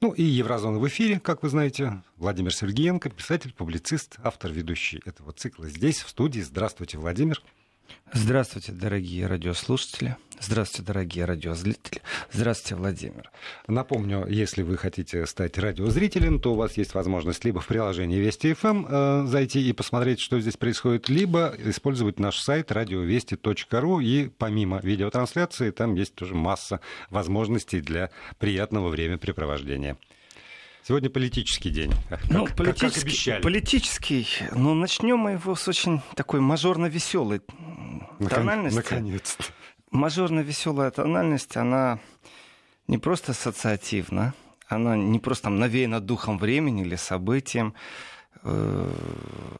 Ну и Еврозона в эфире, как вы знаете. Владимир Сергеенко, писатель, публицист, автор, ведущий этого цикла здесь, в студии. Здравствуйте, Владимир. Здравствуйте, дорогие радиослушатели. Здравствуйте, дорогие радиозрители. Здравствуйте, Владимир. Напомню, если вы хотите стать радиозрителем, то у вас есть возможность либо в приложении Вести ФМ э, зайти и посмотреть, что здесь происходит, либо использовать наш сайт радиовести.ру. И помимо видеотрансляции, там есть тоже масса возможностей для приятного времяпрепровождения. Сегодня политический день. Как, ну, политический, как обещали. политический. Ну, начнем мы его с очень такой мажорно-веселой тональности. Наконец-то. Мажорно-веселая тональность, она не просто ассоциативна, она не просто там навеяна духом времени или событием, э,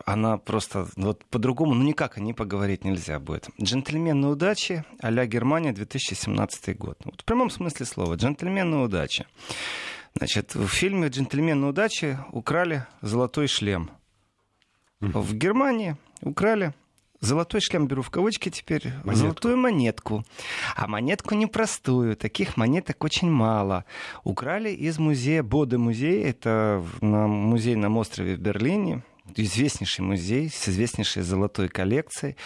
она просто вот по-другому, ну никак о ней поговорить нельзя будет. Джентльмены удачи а-ля Германия 2017 год. Вот в прямом смысле слова. Джентльмены удачи. Значит, в фильме «Джентльмены удачи» украли золотой шлем. В Германии украли Золотой шлем беру в кавычки теперь. Монетку. Золотую монетку. А монетку непростую. Таких монеток очень мало. Украли из музея Боды музей. Это на музейном острове в Берлине известнейший музей с известнейшей золотой коллекцией.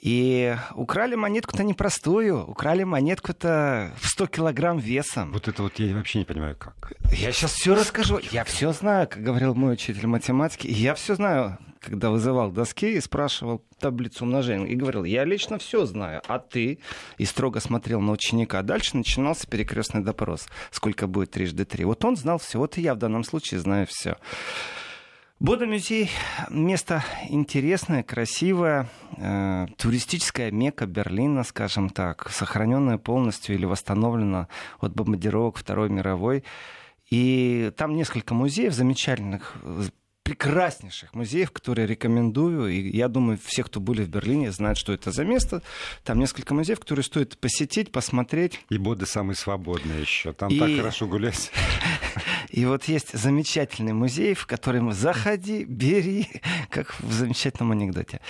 И украли монетку-то непростую, украли монетку-то в 100 килограмм весом. Вот это вот я вообще не понимаю, как. Я сейчас все расскажу. Я все знаю, как говорил мой учитель математики. Я все знаю, когда вызывал доски и спрашивал таблицу умножения. И говорил, я лично все знаю, а ты? И строго смотрел на ученика. Дальше начинался перекрестный допрос. Сколько будет трижды три? Вот он знал все. Вот и я в данном случае знаю все. Бода-музей – место интересное, красивое, э, туристическая мека Берлина, скажем так, сохраненная полностью или восстановлена от бомбардировок Второй мировой. И там несколько музеев замечательных, прекраснейших музеев, которые рекомендую. И я думаю, все, кто были в Берлине, знают, что это за место. Там несколько музеев, которые стоит посетить, посмотреть. И Бода самый свободный еще. Там и... так хорошо гулять. И вот есть замечательный музей, в который заходи, бери, как в замечательном анекдоте.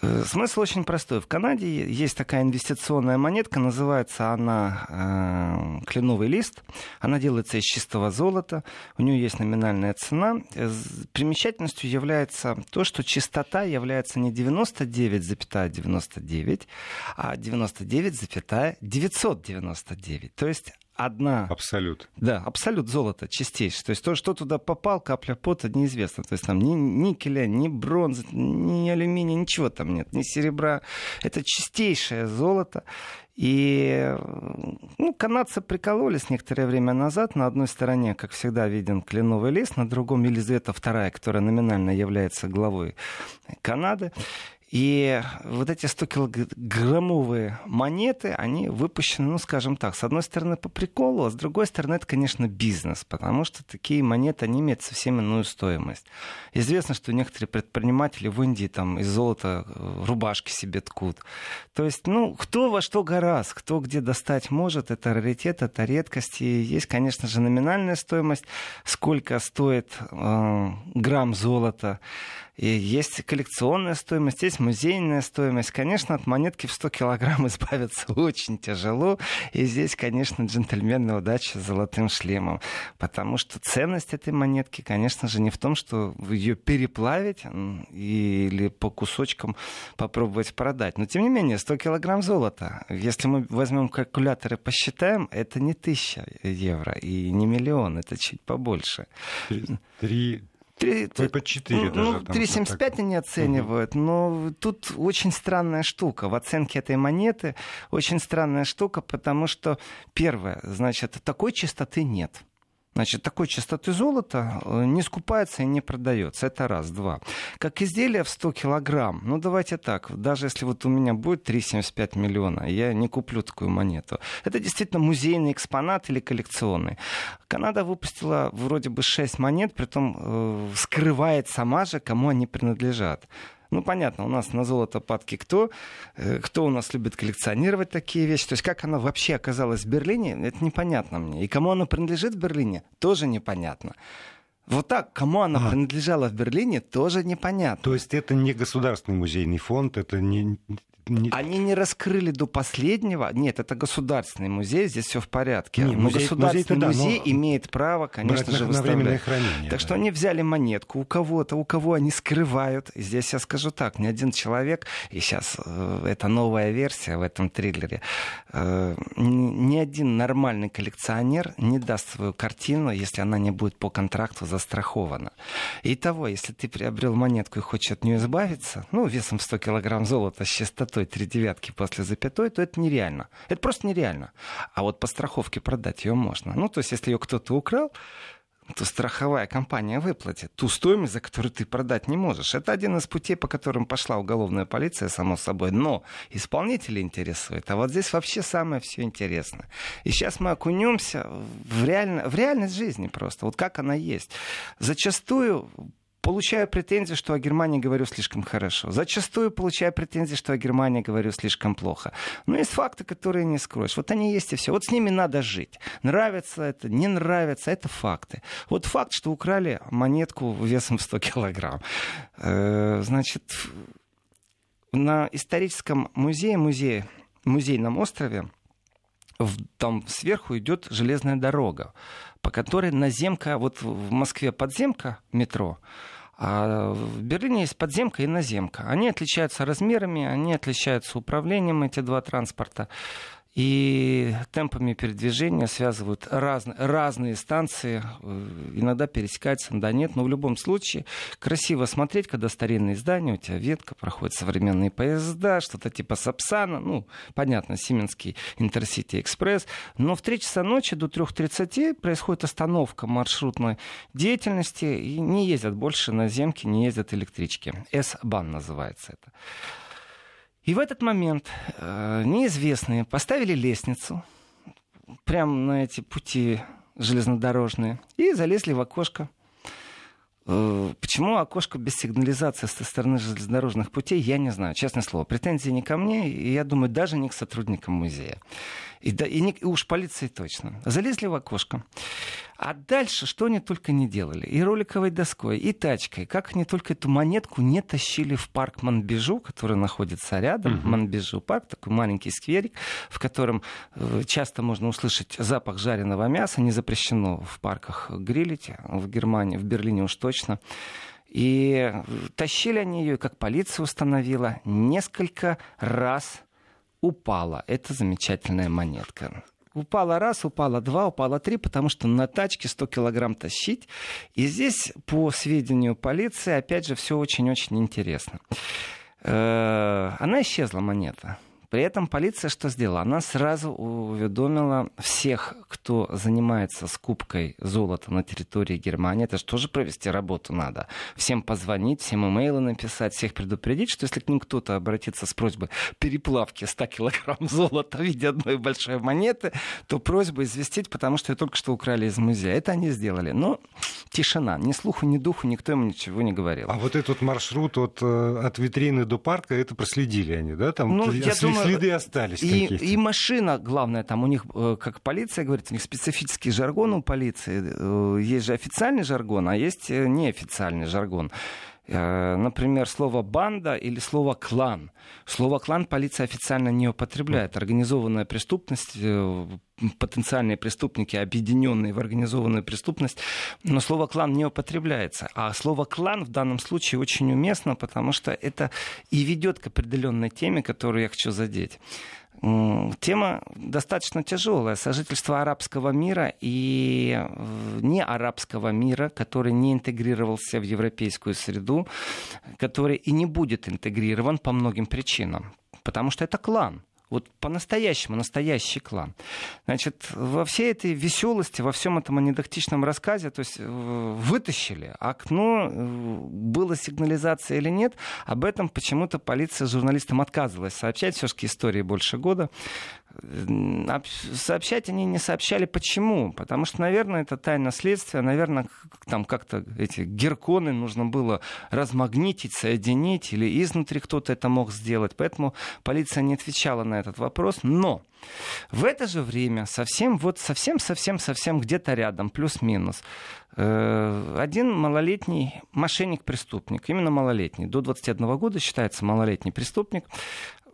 Э, смысл очень простой. В Канаде есть такая инвестиционная монетка, называется она э, кленовый лист. Она делается из чистого золота, у нее есть номинальная цена. Э, примечательностью является то, что чистота является не 99,99, ,99, а 99,999. То есть одна... Абсолют. Да, абсолют золота чистейшее. То есть то, что туда попал, капля пота, неизвестно. То есть там ни никеля, ни бронзы, ни алюминия, ничего там нет, ни серебра. Это чистейшее золото. И ну, канадцы прикололись некоторое время назад. На одной стороне, как всегда, виден кленовый лес, на другом Елизавета II, которая номинально является главой Канады. И вот эти 100-килограммовые монеты, они выпущены, ну, скажем так, с одной стороны по приколу, а с другой стороны это, конечно, бизнес, потому что такие монеты, они имеют совсем иную стоимость. Известно, что некоторые предприниматели в Индии там из золота э, рубашки себе ткут. То есть, ну, кто во что гораз, кто где достать может, это раритет, это редкость. И есть, конечно же, номинальная стоимость, сколько стоит э, грамм золота. И есть коллекционная стоимость, есть музейная стоимость. Конечно, от монетки в 100 килограмм избавиться очень тяжело. И здесь, конечно, джентльменная удача с золотым шлемом. Потому что ценность этой монетки, конечно же, не в том, что ее переплавить или по кусочкам попробовать продать. Но, тем не менее, 100 килограмм золота. Если мы возьмем калькулятор и посчитаем, это не тысяча евро и не миллион, это чуть побольше. Три 3, по 4 ну, даже. Ну, 3,75 они оценивают, угу. но тут очень странная штука. В оценке этой монеты очень странная штука, потому что, первое, значит, такой чистоты нет. Значит, такой частоты золота э, не скупается и не продается. Это раз. Два. Как изделие в 100 килограмм. Ну, давайте так. Даже если вот у меня будет 3,75 миллиона, я не куплю такую монету. Это действительно музейный экспонат или коллекционный. Канада выпустила вроде бы 6 монет, притом э, скрывает сама же, кому они принадлежат. Ну, понятно, у нас на золото падки кто? Э, кто у нас любит коллекционировать такие вещи? То есть как она вообще оказалась в Берлине, это непонятно мне. И кому она принадлежит в Берлине, тоже непонятно. Вот так, кому она а. принадлежала в Берлине, тоже непонятно. То есть это не государственный музейный фонд, это не Не... Они не раскрыли до последнего. Нет, это государственный музей, здесь все в порядке. Не, но музей, государственный музей, музей да, имеет право, конечно же, выставлять. Хранение, так да. что они взяли монетку у кого-то, у кого они скрывают. И здесь я скажу так, ни один человек, и сейчас э, это новая версия в этом триллере, э, ни один нормальный коллекционер не даст свою картину, если она не будет по контракту застрахована. Итого, если ты приобрел монетку и хочешь от нее избавиться, ну, весом в 100 килограмм золота с частотой три девятки после запятой, то это нереально. Это просто нереально. А вот по страховке продать ее можно. Ну, то есть, если ее кто-то украл, то страховая компания выплатит ту стоимость, за которую ты продать не можешь. Это один из путей, по которым пошла уголовная полиция, само собой. Но исполнители интересуют. А вот здесь вообще самое все интересно. И сейчас мы окунемся в, реально, в реальность жизни просто. Вот как она есть. Зачастую Получаю претензии, что о Германии говорю слишком хорошо. Зачастую получаю претензии, что о Германии говорю слишком плохо. Но есть факты, которые не скроешь. Вот они есть и все. Вот с ними надо жить. Нравится это, не нравится, это факты. Вот факт, что украли монетку весом в 100 килограмм. Э, значит, на историческом музее, музее, музейном острове, там сверху идет железная дорога, по которой наземка, вот в Москве подземка метро, а в Берлине есть подземка и наземка. Они отличаются размерами, они отличаются управлением, эти два транспорта и темпами передвижения связывают раз, разные станции, э, иногда пересекаются, иногда нет, но в любом случае красиво смотреть, когда старинные здания, у тебя ветка, проходят современные поезда, что-то типа Сапсана, ну, понятно, Сименский Интерсити Экспресс, но в 3 часа ночи до 3.30 происходит остановка маршрутной деятельности, и не ездят больше на земке, не ездят электрички. S-бан называется это. И в этот момент э, неизвестные поставили лестницу прямо на эти пути железнодорожные и залезли в окошко. Э, почему окошко без сигнализации со стороны железнодорожных путей, я не знаю. Честное слово, претензии не ко мне, и я думаю, даже не к сотрудникам музея. И, да, и, не, и уж полиции точно. Залезли в окошко. А дальше что они только не делали. И роликовой доской, и тачкой. Как они только эту монетку не тащили в парк Монбежу, который находится рядом. Uh-huh. Монбежу парк, такой маленький скверик, в котором э, часто можно услышать запах жареного мяса. Не запрещено в парках грилить. В Германии, в Берлине уж точно. И тащили они ее, как полиция установила, несколько раз упала эта замечательная монетка. Упала раз, упала два, упала три, потому что на тачке 100 килограмм тащить. И здесь, по сведению полиции, опять же, все очень-очень интересно. Э, она исчезла, монета. При этом полиция что сделала? Она сразу уведомила всех, кто занимается скупкой золота на территории Германии. Это же тоже провести работу надо. Всем позвонить, всем имейлы написать, всех предупредить, что если к ним кто-то обратится с просьбой переплавки 100 килограмм золота в виде одной большой монеты, то просьба известить, потому что ее только что украли из музея. Это они сделали. Но тишина. Ни слуху, ни духу, никто им ничего не говорил. А вот этот маршрут от, э, от витрины до парка, это проследили они, да? Там ну, я думаю, следы остались и, и машина, главное, там у них, э, как полиция говорит, у них специфический жаргон у полиции. Э, есть же официальный жаргон, а есть э, неофициальный жаргон. Например, слово «банда» или слово «клан». Слово «клан» полиция официально не употребляет. Организованная преступность, потенциальные преступники, объединенные в организованную преступность, но слово «клан» не употребляется. А слово «клан» в данном случае очень уместно, потому что это и ведет к определенной теме, которую я хочу задеть. Тема достаточно тяжелая. Сожительство арабского мира и э, не арабского мира, который не интегрировался в европейскую среду, который и не будет интегрирован по многим причинам. Потому что это клан. Вот по-настоящему, настоящий клан. Значит, во всей этой веселости, во всем этом анекдотичном рассказе, то есть э, вытащили окно, э, была сигнализация или нет, об этом почему-то полиция журналистам отказывалась сообщать, все-таки истории больше года сообщать они не сообщали. Почему? Потому что, наверное, это тайна следствия. Наверное, там как-то эти герконы нужно было размагнитить, соединить, или изнутри кто-то это мог сделать. Поэтому полиция не отвечала на этот вопрос. Но в это же время совсем, вот совсем-совсем-совсем где-то рядом, плюс-минус, э, один малолетний мошенник-преступник, именно малолетний, до 21 года считается малолетний преступник,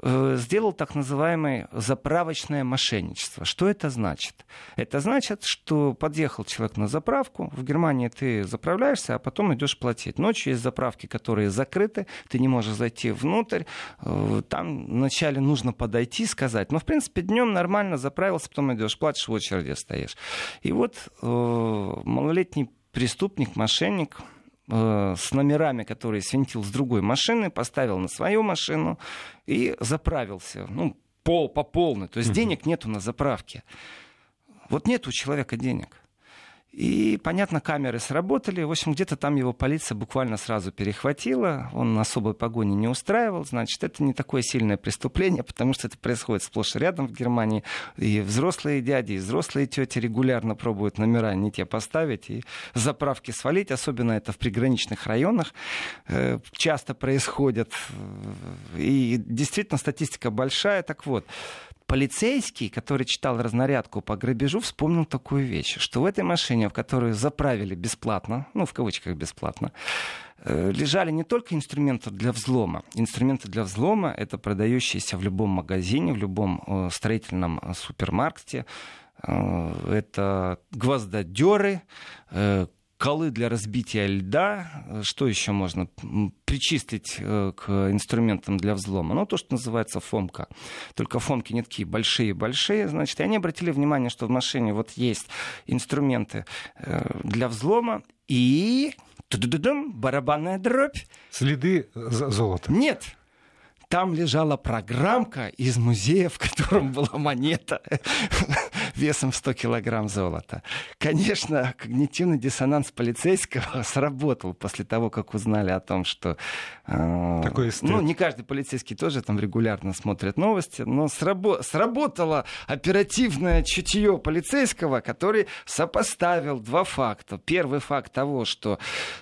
сделал так называемое заправочное мошенничество. Что это значит? Это значит, что подъехал человек на заправку, в Германии ты заправляешься, а потом идешь платить. Ночью есть заправки, которые закрыты, ты не можешь зайти внутрь, э, там вначале нужно подойти, сказать, но в принципе днем нормально заправился, потом идешь, платишь, в очереди стоишь. И вот э, малолетний преступник, мошенник, Э, с номерами, которые свинтил с другой машины, поставил на свою машину и заправился. Ну, пол по полной. То есть денег нету на заправке. Вот нет у человека денег. И, понятно, камеры сработали. В общем, где-то там его полиция буквально сразу перехватила. Он особой погони не устраивал. Значит, это не такое сильное преступление, потому что это происходит сплошь и рядом в Германии. И взрослые дяди, и взрослые тети регулярно пробуют номера не те поставить и заправки свалить. Особенно это в приграничных районах э, часто происходит. И действительно статистика большая. Так вот, полицейский, который читал разнарядку по грабежу, вспомнил такую вещь, что в этой машине, в которую заправили бесплатно, ну, в кавычках бесплатно, э, лежали не только инструменты для взлома. Инструменты для взлома — это продающиеся в любом магазине, в любом э, строительном э, супермаркете. Это гвоздодеры, колы для разбития льда, что еще можно причистить э, к инструментам для взлома? Ну, то, что называется фомка. Только фомки не такие большие-большие, значит, и они обратили внимание, что в машине вот есть инструменты э, для взлома и барабанная дробь. Следы золота. Нет, там лежала программка из музея, в котором была монета весом 100 килограмм золота. Конечно, когнитивный диссонанс полицейского сработал после того, как узнали о том, что... Э, Такой ну, не каждый полицейский тоже там регулярно смотрит новости, но срабо- сработало оперативное чутье полицейского, который сопоставил два факта. Первый факт того, что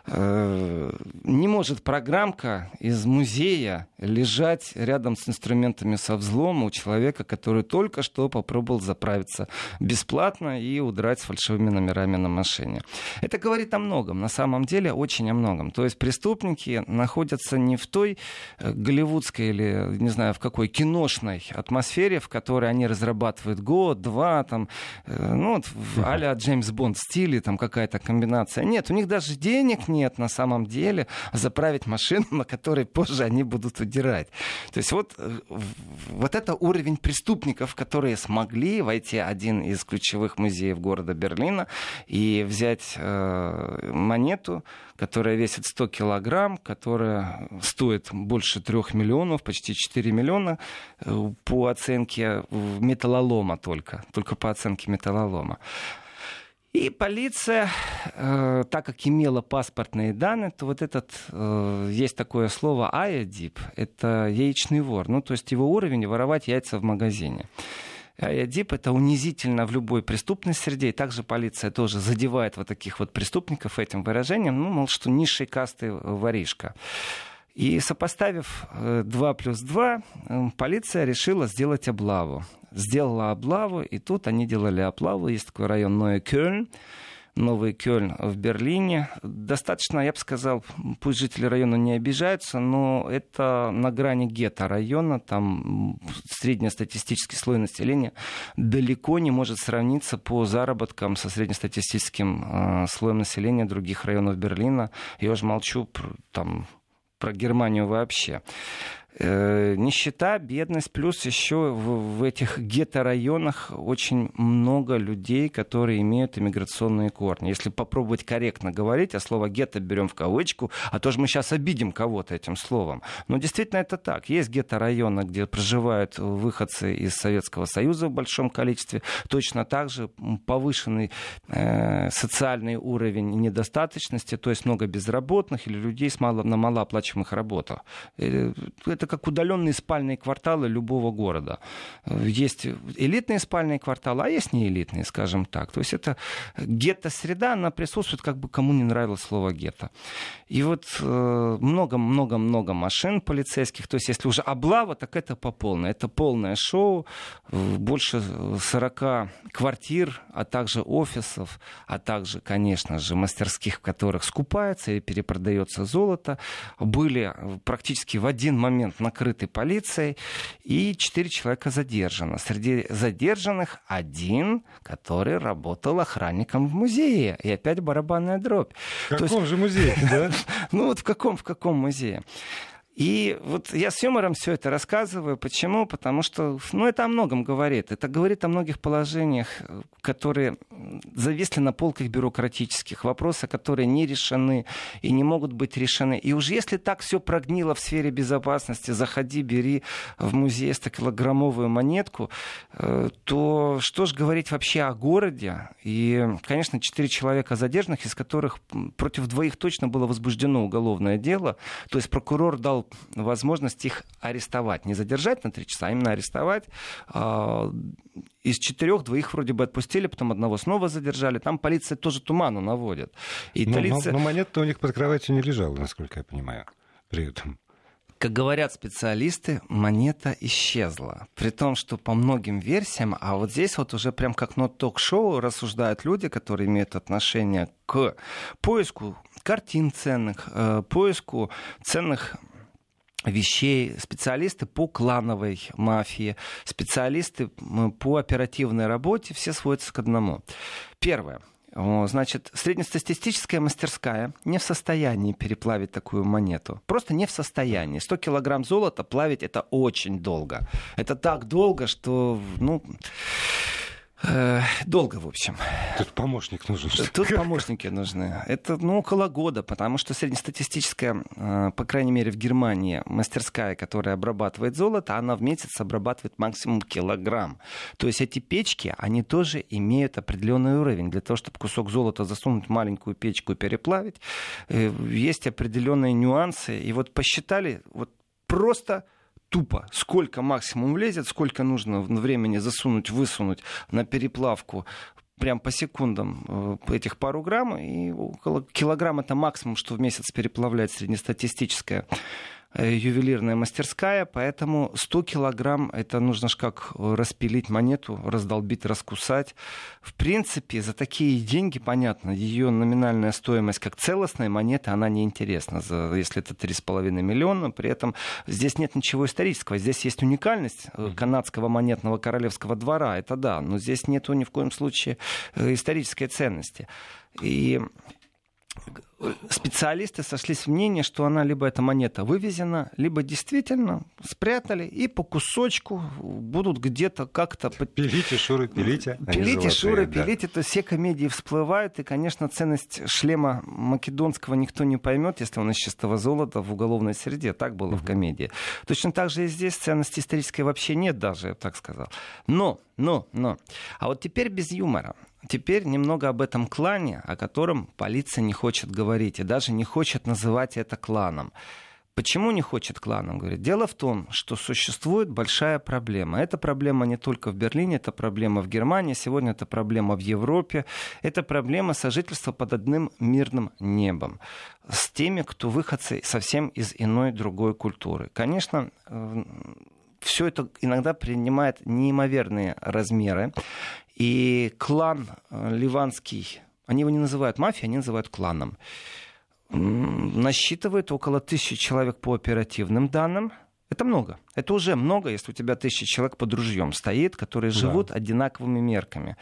э, не может программка из музея лежать рядом с инструментами со взлома у человека, который только что попробовал заправиться бесплатно и удрать с фальшивыми номерами на машине. Это говорит о многом, на самом деле очень о многом. То есть преступники находятся не в той э, голливудской или, не знаю, в какой киношной атмосфере, в которой они разрабатывают год, два, там, э, ну, вот в а Джеймс Бонд стиле, там какая-то комбинация. Нет, у них даже денег нет на самом деле заправить машину, на которой позже они будут удирать. То есть вот, э, вот это уровень преступников, которые смогли войти один из ключевых музеев города Берлина и взять э, монету, которая весит 100 килограмм, которая стоит больше 3 миллионов, почти 4 миллиона э, по оценке металлолома только, только по оценке металлолома. И полиция, э, так как имела паспортные данные, то вот этот, э, есть такое слово айодип, это яичный вор. Ну, то есть его уровень воровать яйца в магазине. Айодип это унизительно в любой преступной среде. И также полиция тоже задевает вот таких вот преступников этим выражением, ну, мол, что низшей касты воришка. И сопоставив 2 э, плюс 2, полиция решила сделать облаву сделала облаву, и тут они делали облаву. Есть такой район Ноя Кёльн, Новый Кёльн в Берлине. Достаточно, я бы сказал, пусть жители района не обижаются, но это на грани гетто района, там среднестатистический слой населения далеко не может сравниться по заработкам со среднестатистическим э, слоем населения других районов Берлина. Я уже молчу там, про Германию вообще. Э, нищета, бедность, плюс еще в, в этих гетто-районах очень много людей, которые имеют иммиграционные корни. Если попробовать корректно говорить, а слово гетто берем в кавычку, а то же мы сейчас обидим кого-то этим словом. Но действительно это так. Есть гетто-районы, где проживают выходцы из Советского Союза в большом количестве. Точно так же повышенный э, социальный уровень недостаточности, то есть много безработных или людей с мало, на малооплачиваемых работах. Э, это как удаленные спальные кварталы любого города. Есть элитные спальные кварталы, а есть не элитные, скажем так. То есть это гетто-среда, она присутствует, как бы кому не нравилось слово гетто. И вот много-много-много машин полицейских. То есть если уже облава, так это по полной. Это полное шоу, больше 40 квартир, а также офисов, а также, конечно же, мастерских, в которых скупается и перепродается золото, были практически в один момент момент накрыты полицией, и четыре человека задержано. Среди задержанных один, который работал охранником в музее. И опять барабанная дробь. В каком есть... же музее, да? Ну вот в каком, в каком музее? И вот я с юмором все это рассказываю. Почему? Потому что ну, это о многом говорит. Это говорит о многих положениях, которые зависли на полках бюрократических, вопросы, которые не решены и не могут быть решены. И уж если так все прогнило в сфере безопасности, заходи, бери в музей 100-килограммовую монетку, э, то что же говорить вообще о городе? И, конечно, четыре человека задержанных, из которых против двоих точно было возбуждено уголовное дело. То есть прокурор дал возможность их арестовать. Не задержать на три часа, а именно арестовать. А, из четырех двоих вроде бы отпустили, потом одного снова задержали. Там полиция тоже туману наводит. И но, полиция... но, но монета у них под кроватью не лежала, насколько я понимаю, при этом. Как говорят специалисты, монета исчезла. При том, что по многим версиям, а вот здесь вот уже прям как на ток-шоу рассуждают люди, которые имеют отношение к поиску картин ценных, э, поиску ценных вещей, специалисты по клановой мафии, специалисты по оперативной работе, все сводятся к одному. Первое. Значит, среднестатистическая мастерская не в состоянии переплавить такую монету. Просто не в состоянии. 100 килограмм золота плавить это очень долго. Это так долго, что, ну, долго, в общем. Тут помощник нужен. Тут помощники нужны. Это ну, около года, потому что среднестатистическая, э, по крайней мере, в Германии мастерская, которая обрабатывает золото, она в месяц обрабатывает максимум килограмм. То есть эти печки, они тоже имеют определенный уровень. Для того, чтобы кусок золота засунуть в маленькую печку и переплавить, э, есть определенные нюансы. И вот посчитали, вот просто тупо, сколько максимум влезет, сколько нужно времени засунуть, высунуть на переплавку прям по секундам э, этих пару грамм, и около килограмма это максимум, что в месяц переплавляет среднестатистическая Э, ювелирная мастерская, поэтому 100 килограмм это нужно ж как распилить монету, раздолбить, раскусать. В принципе, за такие деньги, понятно, ее номинальная стоимость как целостной монеты, она неинтересна, за, если это 3,5 миллиона. При этом здесь нет ничего исторического. Здесь есть уникальность э, канадского монетного королевского двора, это да, но здесь нету ни в коем случае э, исторической ценности. И специалисты сошлись в мнении, что она либо эта монета вывезена, либо действительно спрятали и по кусочку будут где-то как-то... Пилите, Шуры, пилите. Пилите, Шуры, да. пилите. Это все комедии всплывают. И, конечно, ценность шлема македонского никто не поймет, если он из чистого золота в уголовной среде. Так было в комедии. Точно так же и здесь ценности исторической вообще нет даже, я так сказал. Но, но, но. А вот теперь без юмора. Теперь немного об этом клане, о котором полиция не хочет говорить и даже не хочет называть это кланом. Почему не хочет кланом? Говорит, дело в том, что существует большая проблема. Эта проблема не только в Берлине, это проблема в Германии, сегодня это проблема в Европе. Это проблема сожительства под одним мирным небом с теми, кто выходцы совсем из иной другой культуры. Конечно, все это иногда принимает неимоверные размеры. И клан э, ливанский, они его не называют мафией, они называют кланом, насчитывает около тысячи человек по оперативным данным – это много. Это уже много, если у тебя тысяча человек под ружьем стоит, которые живут да. одинаковыми мерками.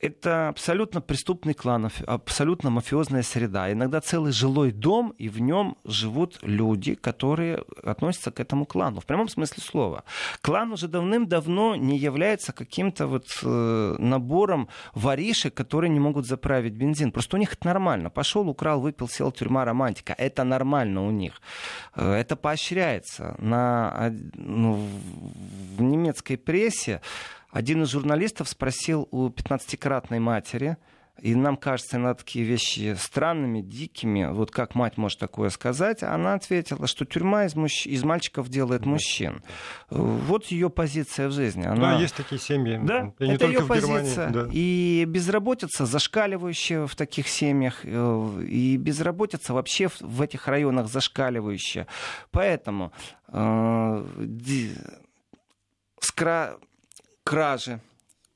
Это абсолютно преступный клан, абсолютно мафиозная среда. Иногда целый жилой дом, и в нем живут люди, которые относятся к этому клану. В прямом смысле слова. Клан уже давным-давно не является каким-то вот э, набором воришек, которые не могут заправить бензин. Просто у них это нормально. Пошел, украл, выпил, сел, тюрьма, романтика. Это нормально у них. Э, это поощряется на ну, в немецкой прессе один из журналистов спросил у 15-кратной матери, и нам кажется на такие вещи странными, дикими. Вот как мать может такое сказать? Она ответила, что тюрьма из, мужч... из мальчиков делает мужчин. Вот ее позиция в жизни. Она... Да, есть такие семьи. Да, и это ее позиция. Да. И безработица зашкаливающая в таких семьях, э, и безработица вообще в этих районах зашкаливающая. Поэтому э, скра... кражи,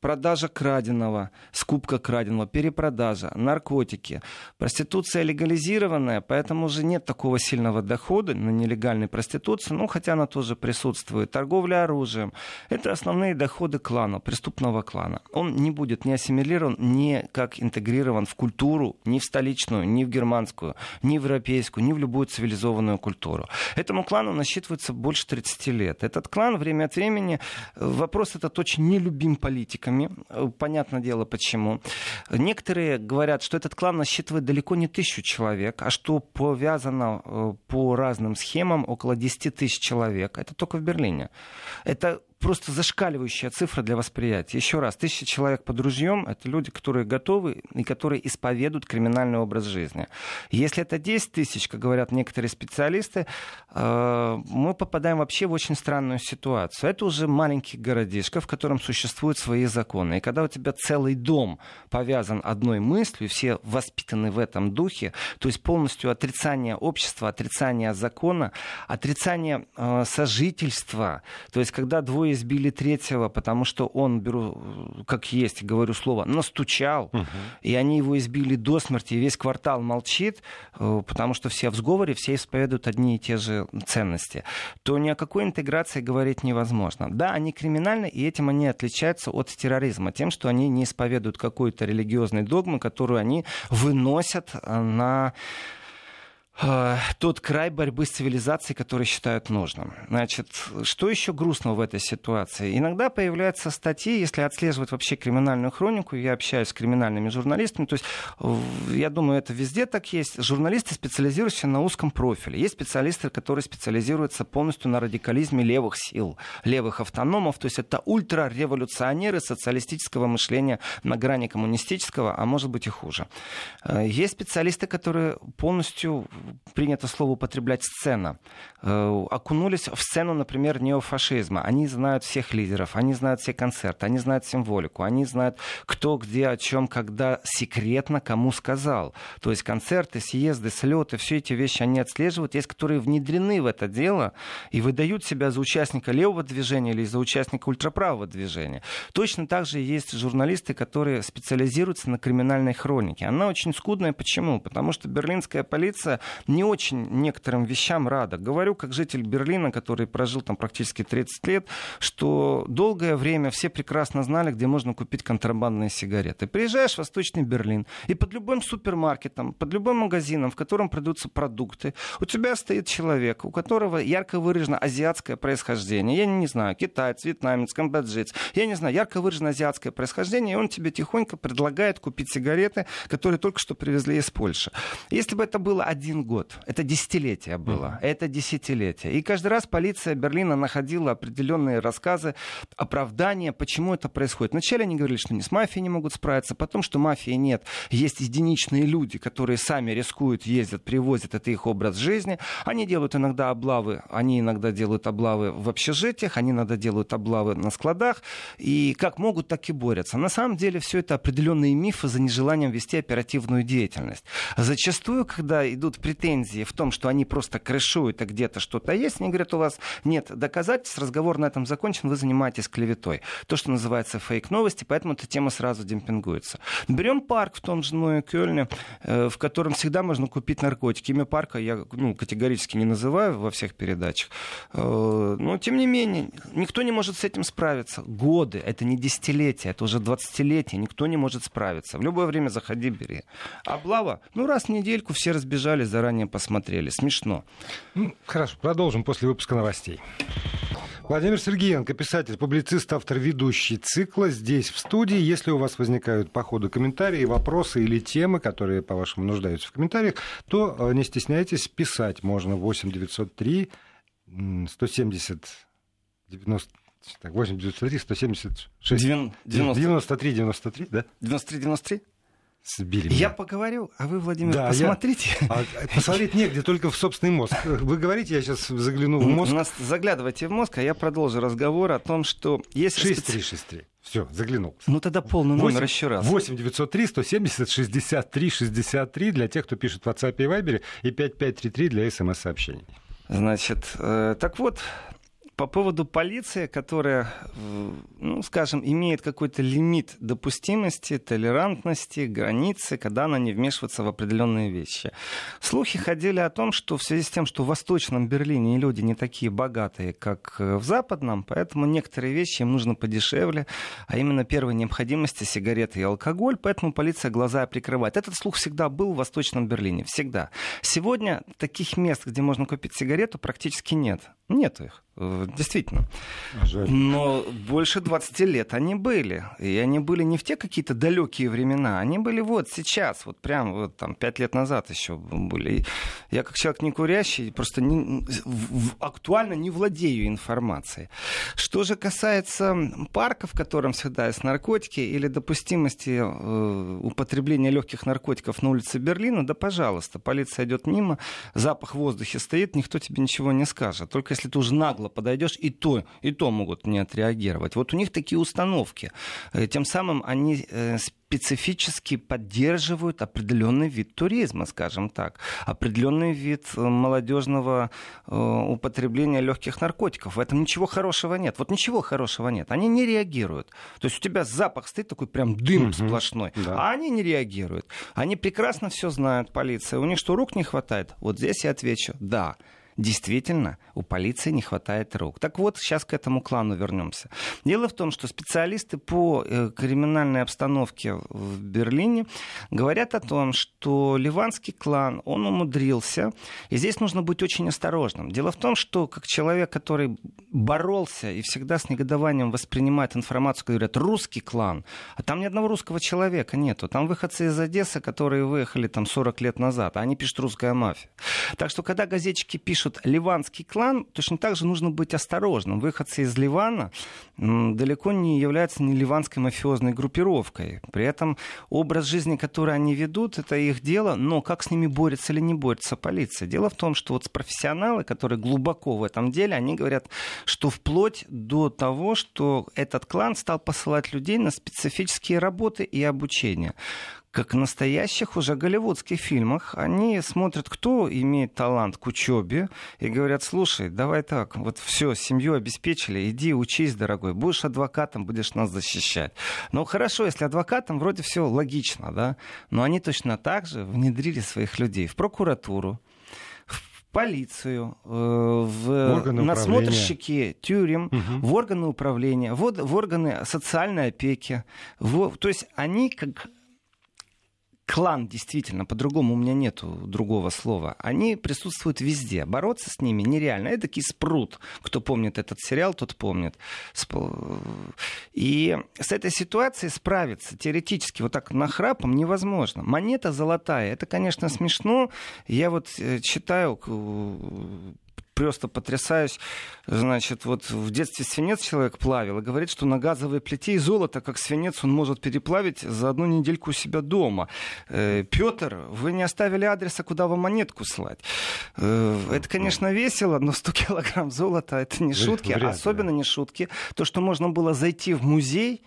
продажа краденого, скупка краденого, перепродажа, наркотики. Проституция легализированная, поэтому уже нет такого сильного дохода на нелегальной проституции, ну, хотя она тоже присутствует. Торговля оружием. Это основные доходы клана, преступного клана. Он не будет ни ассимилирован, ни как интегрирован в культуру, ни в столичную, ни в германскую, ни в европейскую, ни в любую цивилизованную культуру. Этому клану насчитывается больше 30 лет. Этот клан время от времени, э, вопрос этот очень нелюбим политиками. Э, понятное дело, почему. Некоторые говорят, что этот клан насчитывает далеко не тысячу человек, а что повязано э, по разным схемам около 10 тысяч человек. Это только в Берлине. Это просто зашкаливающая цифра для восприятия. Еще раз, тысяча человек под ружьем — это люди, которые готовы и которые исповедуют криминальный образ жизни. Если это 10 тысяч, как говорят некоторые специалисты, э, мы попадаем вообще в очень странную ситуацию. Это уже маленький городишко, в котором существуют свои законы. И когда у тебя целый дом повязан одной мыслью, все воспитаны в этом духе, то есть полностью отрицание общества, отрицание закона, отрицание э, сожительства, то есть когда двое избили третьего, потому что он, беру как есть, говорю слово, настучал, угу. и они его избили до смерти, и весь квартал молчит, э, потому что все в сговоре, все исповедуют одни и те же ценности, то ни о какой интеграции говорить невозможно. Да, они криминальны, и этим они отличаются от терроризма, тем, что они не исповедуют какую-то религиозную догму, которую они выносят на Э, тот край борьбы с цивилизацией, который считают нужным. Значит, что еще грустного в этой ситуации? Иногда появляются статьи, если отслеживать вообще криминальную хронику, я общаюсь с криминальными журналистами, то есть я думаю, это везде так есть. Журналисты специализируются на узком профиле. Есть специалисты, которые специализируются полностью на радикализме левых сил, левых автономов, то есть это ультрареволюционеры социалистического мышления на грани коммунистического, а может быть и хуже. Э, есть специалисты, которые полностью принято слово употреблять сцена, э, окунулись в сцену, например, неофашизма. Они знают всех лидеров, они знают все концерты, они знают символику, они знают, кто, где, о чем, когда секретно кому сказал. То есть концерты, съезды, слеты, все эти вещи они отслеживают. Есть, которые внедрены в это дело и выдают себя за участника левого движения или за участника ультраправого движения. Точно так же есть журналисты, которые специализируются на криминальной хронике. Она очень скудная. Почему? Потому что берлинская полиция не очень некоторым вещам рада. Говорю, как житель Берлина, который прожил там практически 30 лет, что долгое время все прекрасно знали, где можно купить контрабандные сигареты. Приезжаешь в Восточный Берлин, и под любым супермаркетом, под любым магазином, в котором продаются продукты, у тебя стоит человек, у которого ярко выражено азиатское происхождение. Я не знаю, китаец, вьетнамец, камбоджец. Я не знаю, ярко выражено азиатское происхождение, и он тебе тихонько предлагает купить сигареты, которые только что привезли из Польши. Если бы это было один год. Это десятилетие было. Mm-hmm. Это десятилетие. И каждый раз полиция Берлина находила определенные рассказы, оправдания, почему это происходит. Вначале они говорили, что не с мафией не могут справиться, потом, что мафии нет. Есть единичные люди, которые сами рискуют, ездят, привозят, это их образ жизни. Они делают иногда облавы, они иногда делают облавы в общежитиях, они иногда делают облавы на складах. И как могут, так и борются. На самом деле все это определенные мифы за нежеланием вести оперативную деятельность. Зачастую, когда идут претензии в том, что они просто крышуют, а где-то что-то есть, они говорят, у вас нет доказательств, разговор на этом закончен, вы занимаетесь клеветой. То, что называется фейк-новости, поэтому эта тема сразу демпингуется. Берем парк в том же Ное Кёльне, э, в котором всегда можно купить наркотики. Имя парка я ну, категорически не называю во всех передачах. Э, но, тем не менее, никто не может с этим справиться. Годы, это не десятилетия, это уже двадцатилетия, никто не может справиться. В любое время заходи, бери. Облава, ну раз в недельку все разбежались, заранее посмотрели. Смешно. Ну, хорошо, продолжим после выпуска новостей. Владимир Сергеенко, писатель, публицист, автор ведущий цикла здесь, в студии. Если у вас возникают по ходу комментарии, вопросы или темы, которые, по-вашему, нуждаются в комментариях, то э, не стесняйтесь писать. Можно 8 903 170 90 так, 8 903 176 90... 93 93, да? 93 93? Сбили меня. Я поговорю, а вы, Владимир, да, посмотрите. Я... А, посмотреть негде, только в собственный мозг. Вы говорите, я сейчас загляну в мозг. У нас заглядывайте в мозг, а я продолжу разговор о том, что есть... 6363. Все, заглянул. Ну тогда полный 8, номер еще раз. 8 903 170 63 63 для тех, кто пишет в WhatsApp и Viber, и 5533 для смс-сообщений. Значит, э, так вот, по поводу полиции, которая, ну, скажем, имеет какой-то лимит допустимости, толерантности, границы, когда она не вмешивается в определенные вещи. Слухи ходили о том, что в связи с тем, что в Восточном Берлине люди не такие богатые, как в Западном, поэтому некоторые вещи им нужно подешевле, а именно первой необходимости сигареты и алкоголь, поэтому полиция глаза прикрывает. Этот слух всегда был в Восточном Берлине, всегда. Сегодня таких мест, где можно купить сигарету, практически нет. Нет их. Действительно. Жаль. Но больше 20 лет они были. И они были не в те какие-то далекие времена, они были вот сейчас, вот прям вот там 5 лет назад еще были. И я как человек не курящий, просто не, в, актуально не владею информацией. Что же касается парков, в котором всегда есть наркотики, или допустимости э, употребления легких наркотиков на улице Берлина, да пожалуйста, полиция идет мимо, запах в воздухе стоит, никто тебе ничего не скажет. Только если ты уже нагло подойдешь, и то, и то могут не отреагировать. Вот у них такие установки. Э, тем самым они э, специфически поддерживают определенный вид туризма, скажем так, определенный вид э, молодежного употребления легких наркотиков. В этом ничего хорошего нет. Вот ничего хорошего нет. Они не реагируют. То есть у тебя запах стоит такой прям дым угу, сплошной, да. а они не реагируют. Они прекрасно все знают, полиция. У них что, рук не хватает? Вот здесь я отвечу, да действительно у полиции не хватает рук. Так вот, сейчас к этому клану вернемся. Дело в том, что специалисты по э, криминальной обстановке в Берлине говорят о том, что ливанский клан, он умудрился, и здесь нужно быть очень осторожным. Дело в том, что как человек, который боролся и всегда с негодованием воспринимает информацию, говорят, русский клан, а там ни одного русского человека нету. Там выходцы из Одессы, которые выехали там 40 лет назад, а они пишут «русская мафия». Так что, когда газетчики пишут пишут «ливанский клан», точно так же нужно быть осторожным. Выходцы из Ливана далеко не являются не ливанской мафиозной группировкой. При этом образ жизни, который они ведут, это их дело, но как с ними борется или не борется полиция? Дело в том, что вот профессионалы, которые глубоко в этом деле, они говорят, что вплоть до того, что этот клан стал посылать людей на специфические работы и обучение как в настоящих уже голливудских фильмах, они смотрят, кто имеет талант к учебе, и говорят, слушай, давай так, вот все, семью обеспечили, иди учись, дорогой, будешь адвокатом, будешь нас защищать. Ну хорошо, если адвокатом, вроде все логично, да, но они точно так же внедрили своих людей в прокуратуру, в полицию, э, в надсмотрщики тюрем, угу. в органы управления, в, в органы социальной опеки. В, то есть они как клан, действительно, по-другому у меня нет другого слова, они присутствуют везде. Бороться с ними нереально. Это спрут. Кто помнит этот сериал, тот помнит. И с этой ситуацией справиться теоретически вот так нахрапом невозможно. Монета золотая. Это, конечно, смешно. Я вот э, читаю просто потрясаюсь. Значит, вот в детстве свинец человек плавил и говорит, что на газовой плите и золото, как свинец, он может переплавить за одну недельку у себя дома. Э, Петр, вы не оставили адреса, куда вам монетку слать. Э, это, конечно, весело, но 100 килограмм золота это не шутки, особенно не шутки. То, что можно было зайти в музей,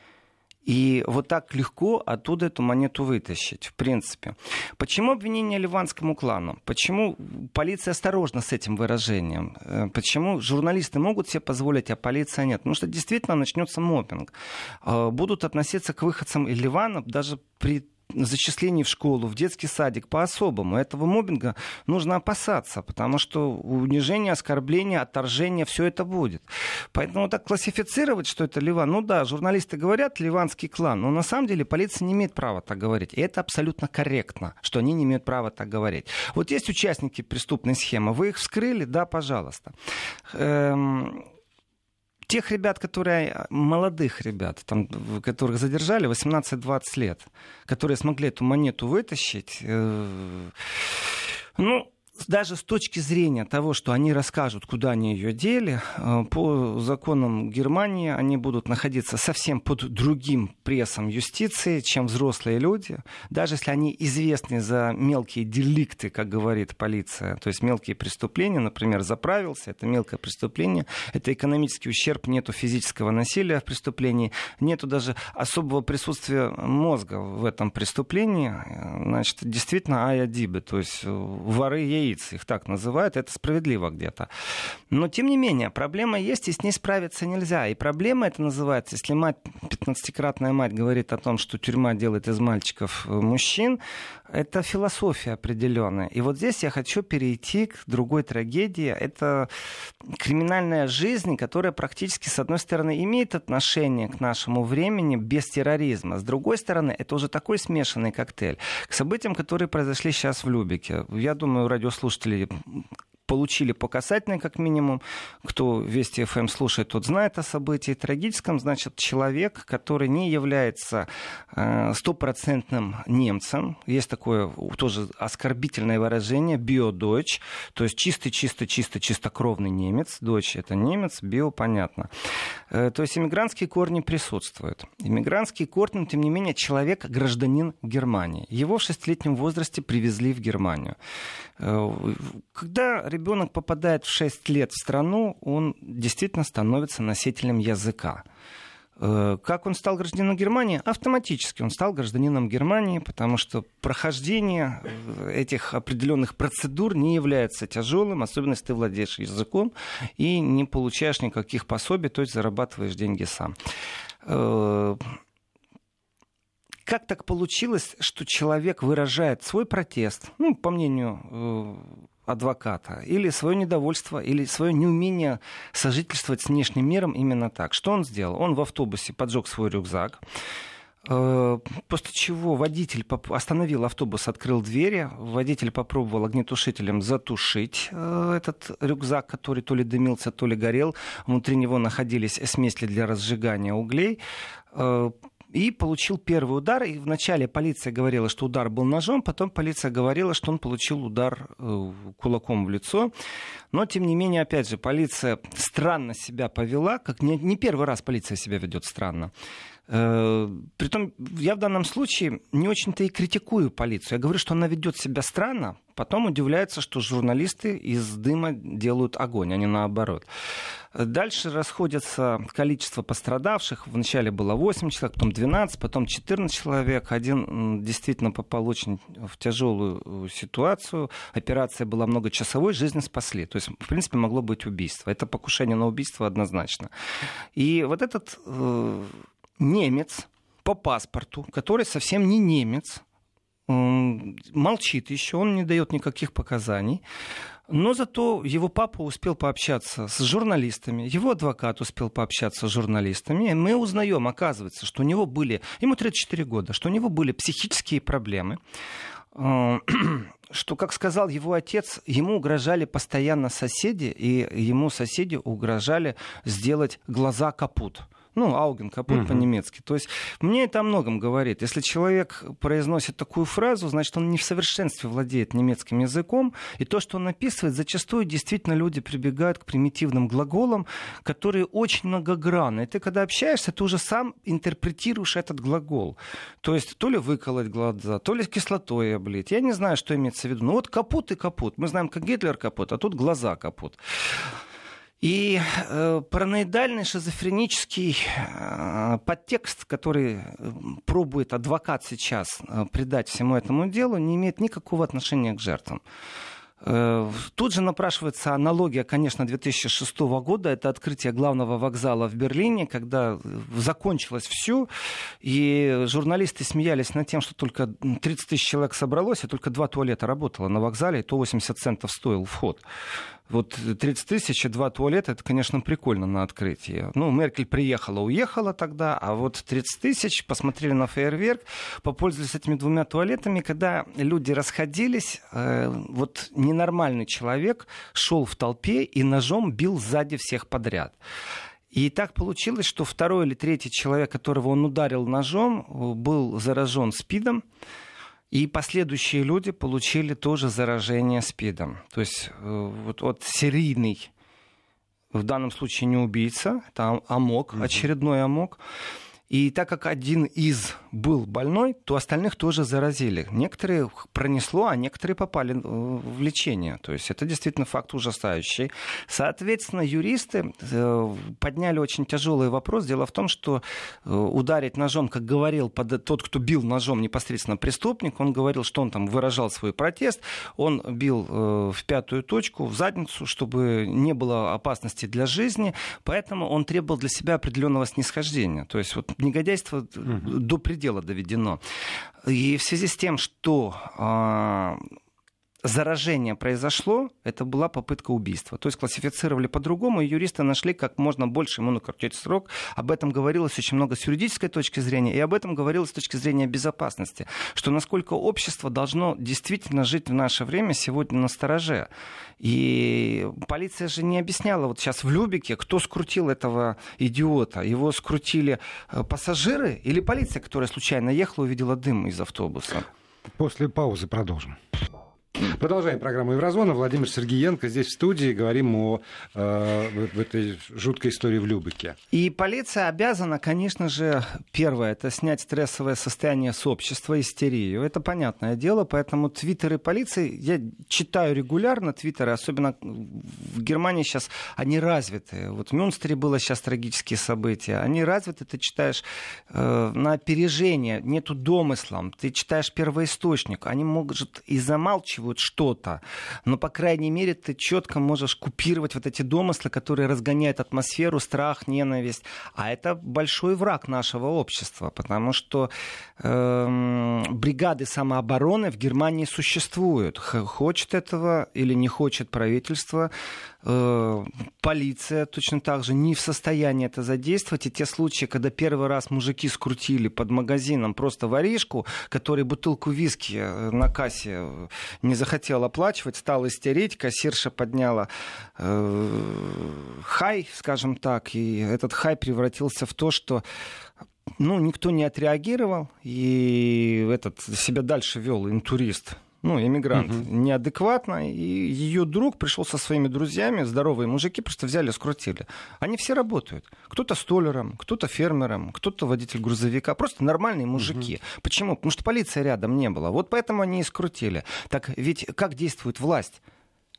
и вот так легко оттуда эту монету вытащить, в принципе. Почему обвинение ливанскому клану? Почему полиция осторожна с этим выражением? Э, почему журналисты могут себе позволить, а полиция нет? Потому что действительно начнется мопинг. Э, будут относиться к выходцам из Ливана даже при зачислений в школу, в детский садик по-особому. Этого мобинга нужно опасаться, потому что унижение, оскорбление, отторжение, все это будет. Поэтому так классифицировать, что это Ливан, ну да, журналисты говорят ливанский клан, но на самом деле полиция не имеет права так говорить. И это абсолютно корректно, что они не имеют права так говорить. Вот есть участники преступной схемы, вы их вскрыли, да, пожалуйста. Эм тех ребят, которые, э, молодых ребят, там, которых задержали, 18-20 лет, которые смогли эту монету вытащить, э, ну, даже с точки зрения того, что они расскажут, куда они ее дели, э, по законам Германии они будут находиться совсем под другим прессом юстиции, чем взрослые люди. Даже если они известны за мелкие деликты, как говорит полиция, то есть мелкие преступления, например, заправился, это мелкое преступление, это экономический ущерб, нету физического насилия в преступлении, нету даже особого присутствия мозга в этом преступлении, значит, действительно ая дибе, то есть воры яиц убийцы, их так называют, это справедливо где-то. Но, тем не менее, проблема есть, и с ней справиться нельзя. И проблема это называется, если мать, 15-кратная мать говорит о том, что тюрьма делает из мальчиков э, мужчин, это философия определенная. И вот здесь я хочу перейти к другой трагедии. Это криминальная жизнь, которая практически, с одной стороны, имеет отношение к нашему времени без терроризма. С другой стороны, это уже такой смешанный коктейль. К событиям, которые произошли сейчас в Любике. Я думаю, радиослушатели получили по касательной, как минимум. Кто Вести ФМ слушает, тот знает о событии трагическом. Значит, человек, который не является э, стопроцентным немцем, есть такое тоже оскорбительное выражение, биодойч, то есть чистый-чисто-чисто чистокровный немец. Дочь это немец, био понятно. Э, то есть иммигрантские корни присутствуют. Иммигрантские корни, тем не менее, человек гражданин Германии. Его в шестилетнем возрасте привезли в Германию. Э, когда ребенок попадает в 6 лет в страну, он действительно становится носителем языка. Э, как он стал гражданином Германии? Автоматически он стал гражданином Германии, потому что прохождение э, этих определенных процедур не является тяжелым, особенно если ты владеешь языком и не получаешь никаких пособий, то есть зарабатываешь деньги сам. Как так получилось, что человек выражает свой протест, ну, по мнению э, адвоката, или свое недовольство, или свое неумение сожительствовать с внешним миром именно так. Что он сделал? Он в автобусе поджег свой рюкзак, э, После чего водитель остановил автобус, открыл двери. Водитель попробовал огнетушителем затушить э, этот рюкзак, который то ли дымился, то ли горел. Внутри него находились смесли для разжигания углей и получил первый удар. И вначале полиция говорила, что удар был ножом, потом полиция говорила, что он получил удар э, кулаком в лицо. Но, тем не менее, опять же, полиция странно себя повела, как не, не первый раз полиция себя ведет странно. Притом, я в данном случае не очень-то и критикую полицию. Я говорю, что она ведет себя странно, потом удивляется, что журналисты из дыма делают огонь, а не наоборот. Дальше расходятся количество пострадавших. Вначале было 8 человек, потом 12, потом 14 человек. Один действительно попал очень в тяжелую э, ситуацию. Операция была многочасовой, жизнь спасли. То есть, в принципе, могло быть убийство. Это покушение на убийство однозначно. И вот этот э, немец по паспорту, который совсем не немец, молчит еще, он не дает никаких показаний. Но зато его папа успел пообщаться с журналистами, его адвокат успел пообщаться с журналистами. И мы узнаем, оказывается, что у него были, ему 34 года, что у него были психические проблемы что, как сказал его отец, ему угрожали постоянно соседи, и ему соседи угрожали сделать глаза капут. Ну, Ауген, капут угу. по-немецки. То есть мне это о многом говорит. Если человек произносит такую фразу, значит, он не в совершенстве владеет немецким языком. И то, что он написывает, зачастую действительно люди прибегают к примитивным глаголам, которые очень многогранны. И ты, когда общаешься, ты уже сам интерпретируешь этот глагол. То есть то ли выколоть глаза, то ли кислотой облить. Я не знаю, что имеется в виду. Ну вот капут и капут. Мы знаем, как Гитлер капут, а тут глаза капут. И э, параноидальный шизофренический э, подтекст, который э, пробует адвокат сейчас э, придать всему этому делу, не имеет никакого отношения к жертвам. Э, тут же напрашивается аналогия, конечно, 2006 года. Это открытие главного вокзала в Берлине, когда закончилось все, и журналисты смеялись над тем, что только 30 тысяч человек собралось, и только два туалета работало на вокзале, и то 80 центов стоил вход. Вот 30 тысяч и два туалета, это, конечно, прикольно на открытии. Ну, Меркель приехала, уехала тогда, а вот 30 тысяч, посмотрели на фейерверк, попользовались этими двумя туалетами, когда люди расходились, э, вот ненормальный человек шел в толпе и ножом бил сзади всех подряд. И так получилось, что второй или третий человек, которого он ударил ножом, был заражен СПИДом. И последующие люди получили тоже заражение СПИДом. То есть э, вот, вот серийный, в данном случае не убийца, это амок, очередной амок. И так как один из был больной, то остальных тоже заразили. Некоторые пронесло, а некоторые попали в лечение. То есть это действительно факт ужасающий. Соответственно, юристы э, подняли очень тяжелый вопрос. Дело в том, что э, ударить ножом, как говорил тот, кто бил ножом непосредственно преступник, он говорил, что он там выражал свой протест, он бил э, в пятую точку, в задницу, чтобы не было опасности для жизни, поэтому он требовал для себя определенного снисхождения. То есть вот негодяйство угу. до предела доведено. И в связи с тем, что а, заражение произошло, это была попытка убийства. То есть классифицировали по-другому, и юристы нашли как можно больше ему накрутить срок. Об этом говорилось очень много с юридической точки зрения, и об этом говорилось с точки зрения безопасности, что насколько общество должно действительно жить в наше время сегодня на стороже. И полиция же не объясняла, вот сейчас в Любике, кто скрутил этого идиота. Его скрутили э, пассажиры или полиция, которая случайно ехала, увидела дым из автобуса? После паузы продолжим. Продолжаем программу Еврозона. Владимир Сергеенко здесь в студии. Говорим о э, в этой жуткой истории в Любеке. И полиция обязана, конечно же, первое, это снять стрессовое состояние с общества, истерию. Это понятное дело, поэтому твиттеры полиции, я читаю регулярно твиттеры, особенно в Германии сейчас они развиты. Вот в Мюнстере было сейчас трагические события. Они развиты, ты читаешь э, на опережение, нету домыслом, ты читаешь первоисточник. Они могут и замалчивать вот что-то, но, по крайней мере, ты четко можешь купировать вот эти домыслы, которые разгоняют атмосферу, страх, ненависть. А это большой враг нашего общества, потому что э, бригады самообороны в Германии существуют. Хочет этого или не хочет правительство, полиция точно так же не в состоянии это задействовать. И те случаи, когда первый раз мужики скрутили под магазином просто воришку, который бутылку виски э, на кассе э, не захотел оплачивать, стал истерить, кассирша подняла э, хай, скажем так, и этот хай превратился в то, что ну, никто не отреагировал, и этот себя дальше вел интурист ну, иммигрант, угу. неадекватно, и ее друг пришел со своими друзьями, здоровые мужики, просто взяли, скрутили. Они все работают. Кто-то столером, кто-то фермером, кто-то водитель грузовика. Просто нормальные мужики. Угу. Почему? Потому что полиции рядом не было. Вот поэтому они и скрутили. Так ведь как действует власть?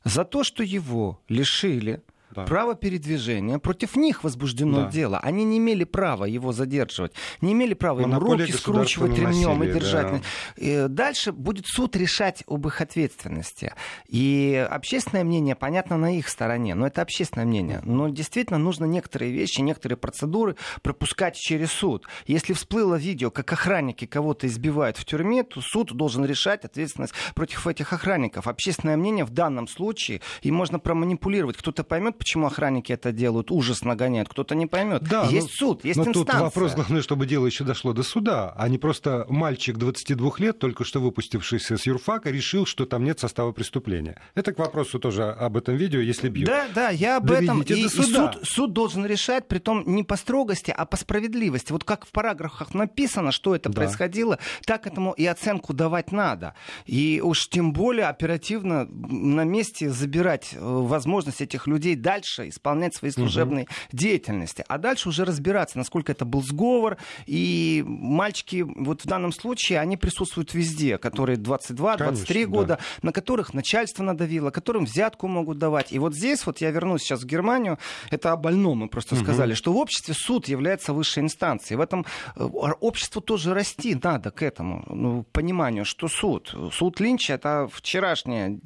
За то, что его лишили да. право передвижения. Против них возбуждено да. дело. Они не имели права его задерживать, не имели права ему руки скручивать ремнем и держать. Да. И дальше будет суд решать об их ответственности. И общественное мнение, понятно, на их стороне, но это общественное мнение. Но действительно нужно некоторые вещи, некоторые процедуры пропускать через суд. Если всплыло видео, как охранники кого-то избивают в тюрьме, то суд должен решать ответственность против этих охранников. Общественное мнение в данном случае, и можно проманипулировать. Кто-то поймет, почему охранники это делают, ужас нагоняют, кто-то не поймет. Да, есть но, суд, есть но инстанция. тут вопрос главное, чтобы дело еще дошло до суда, а не просто мальчик 22 лет, только что выпустившийся с юрфака, решил, что там нет состава преступления. Это к вопросу тоже об этом видео, если бьют. Да, да, я об этом. И, и суд, суд должен решать, при том не по строгости, а по справедливости. Вот как в параграфах написано, что это да. происходило, так этому и оценку давать надо. И уж тем более оперативно на месте забирать э, возможность этих людей дальше исполнять свои служебные угу. деятельности. А дальше уже разбираться, насколько это был сговор. И мальчики вот в данном случае, они присутствуют везде, которые 22-23 года, да. на которых начальство надавило, которым взятку могут давать. И вот здесь, вот я вернусь сейчас в Германию, это о больном мы просто угу. сказали, что в обществе суд является высшей инстанцией. В этом э, обществу тоже расти надо к этому ну, пониманию, что суд. Суд Линча это вчерашнее.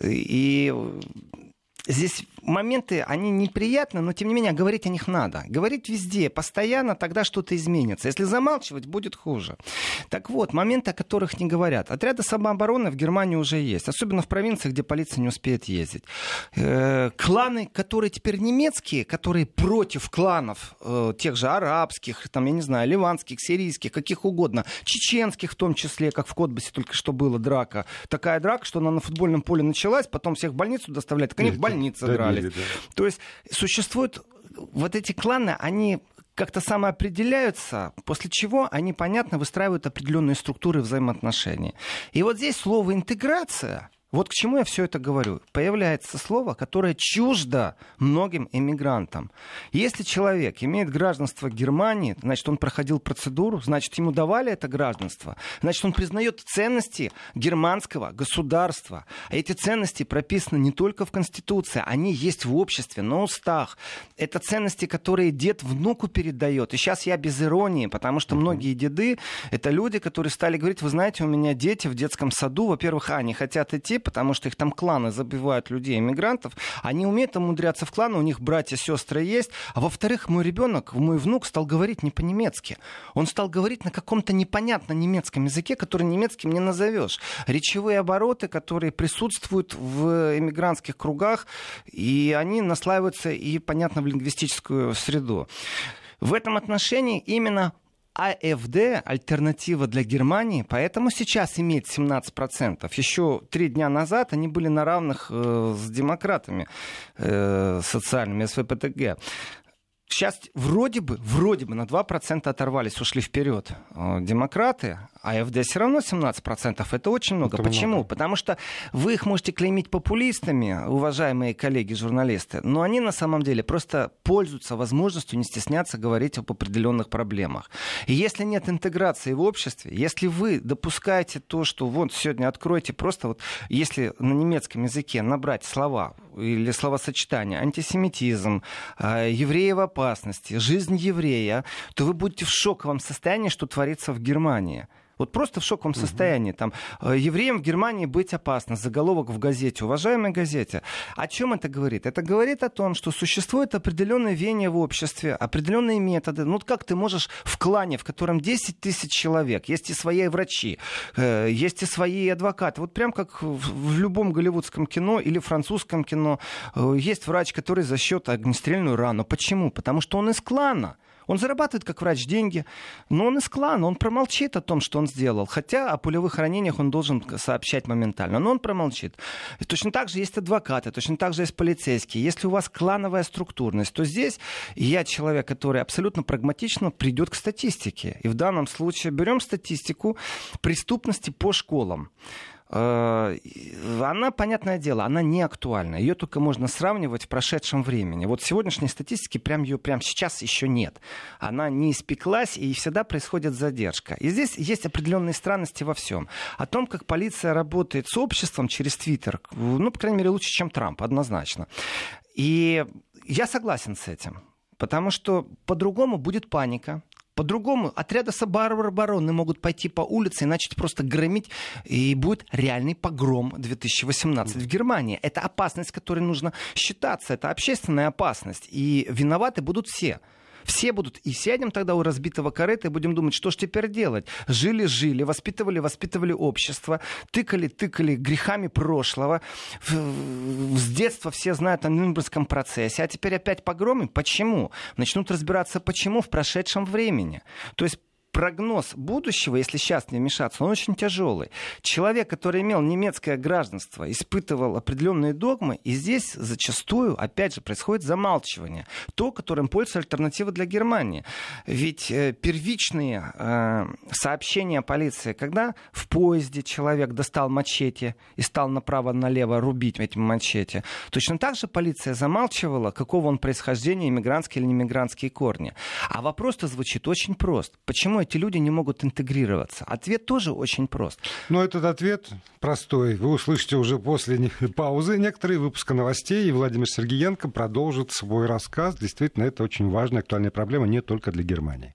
И здесь моменты, они неприятны, но тем не менее говорить о них надо. Говорить везде, постоянно, тогда что-то изменится. Если замалчивать, будет хуже. Так вот, моменты, о которых не говорят. Отряды самообороны в Германии уже есть, особенно в провинциях, где полиция не успеет ездить. Э, кланы, которые теперь немецкие, которые против кланов э, тех же арабских, там, я не знаю, ливанских, сирийских, каких угодно, чеченских в том числе, как в Котбасе только что было драка. Такая драка, что она на футбольном поле началась, потом всех в больницу доставляют, так они в больнице добились. Да. То есть существуют вот эти кланы, они как-то самоопределяются, после чего они, понятно, выстраивают определенные структуры взаимоотношений. И вот здесь слово «интеграция» Вот к чему я все это говорю. Появляется слово, которое чуждо многим эмигрантам. Если человек имеет гражданство Германии, значит, он проходил процедуру, значит, ему давали это гражданство, значит, он признает ценности германского государства. А эти ценности прописаны не только в Конституции, они есть в обществе, на устах. Это ценности, которые дед внуку передает. И сейчас я без иронии, потому что многие деды — это люди, которые стали говорить, вы знаете, у меня дети в детском саду, во-первых, они хотят идти потому что их там кланы забивают людей, иммигрантов. Они умеют умудряться в кланы, у них братья, сестры есть. А во-вторых, мой ребенок, мой внук стал говорить не по-немецки. Он стал говорить на каком-то непонятном немецком языке, который немецким не назовешь. Речевые обороты, которые присутствуют в иммигрантских кругах, и они наслаиваются и, понятно, в лингвистическую среду. В этом отношении именно АФД, альтернатива для Германии, поэтому сейчас имеет 17%. Еще три дня назад они были на равных э, с демократами э, социальными, СВПТГ. Сейчас вроде бы, вроде бы на 2% оторвались, ушли вперед э, демократы, а АФД все равно 17%. Это очень много. Это Почему? Много. Потому что вы их можете клеймить популистами, уважаемые коллеги-журналисты, но они на самом деле просто пользуются возможностью не стесняться говорить об определенных проблемах. И если нет интеграции в обществе, если вы допускаете то, что вот сегодня откройте просто вот, если на немецком языке набрать слова или словосочетания антисемитизм, э, евреи в опасности, жизнь еврея, то вы будете в шоковом состоянии, что творится в Германии. Вот просто в шоковом угу. состоянии. Там, э, евреям в Германии быть опасно. Заголовок в газете. Уважаемой газете. О чем это говорит? Это говорит о том, что существует определенное веяние в обществе, определенные методы. Ну, как ты можешь в клане, в котором 10 тысяч человек, есть и свои врачи, э, есть и свои адвокаты. Вот прям как в любом голливудском кино или французском кино э, есть врач, который за счет огнестрельную рану. Почему? Потому что он из клана. Он зарабатывает как врач деньги, но он из клана, он промолчит о том, что он сделал. Хотя о пулевых ранениях он должен сообщать моментально, но он промолчит. И точно так же есть адвокаты, точно так же есть полицейские. Если у вас клановая структурность, то здесь я человек, который абсолютно прагматично придет к статистике. И в данном случае берем статистику преступности по школам. Э, она, понятное дело, она не актуальна. Ее только можно сравнивать в прошедшем времени. Вот сегодняшней статистики прям ее прямо сейчас еще нет. Она не испеклась, и всегда происходит задержка. И здесь есть определенные странности во всем. О том, как полиция работает с обществом через Твиттер, ну, по крайней мере, лучше, чем Трамп, однозначно. И я согласен с этим. Потому что по-другому будет паника, по-другому отряды обороны могут пойти по улице и начать просто громить, и будет реальный погром 2018 в Германии. Это опасность, с которой нужно считаться, это общественная опасность. И виноваты будут все. Все будут, и сядем тогда у разбитого корыта и будем думать, что ж теперь делать. Жили-жили, воспитывали-воспитывали общество, тыкали-тыкали грехами прошлого. С детства все знают о Нюрнбергском процессе, а теперь опять погромы. Почему? Начнут разбираться, почему в прошедшем времени. То есть прогноз будущего, если сейчас не вмешаться, он очень тяжелый. Человек, который имел немецкое гражданство, испытывал определенные догмы, и здесь зачастую, опять же, происходит замалчивание. То, которым пользуется альтернатива для Германии. Ведь э, первичные э, сообщения полиции, когда в поезде человек достал мачете и стал направо-налево рубить этим мачете, точно так же полиция замалчивала, какого он происхождения, иммигрантские или немигрантские корни. А вопрос-то звучит очень прост. Почему эти люди не могут интегрироваться? Ответ тоже очень прост. Но этот ответ простой. Вы услышите уже после паузы некоторые выпуска новостей, и Владимир Сергеенко продолжит свой рассказ. Действительно, это очень важная актуальная проблема не только для Германии.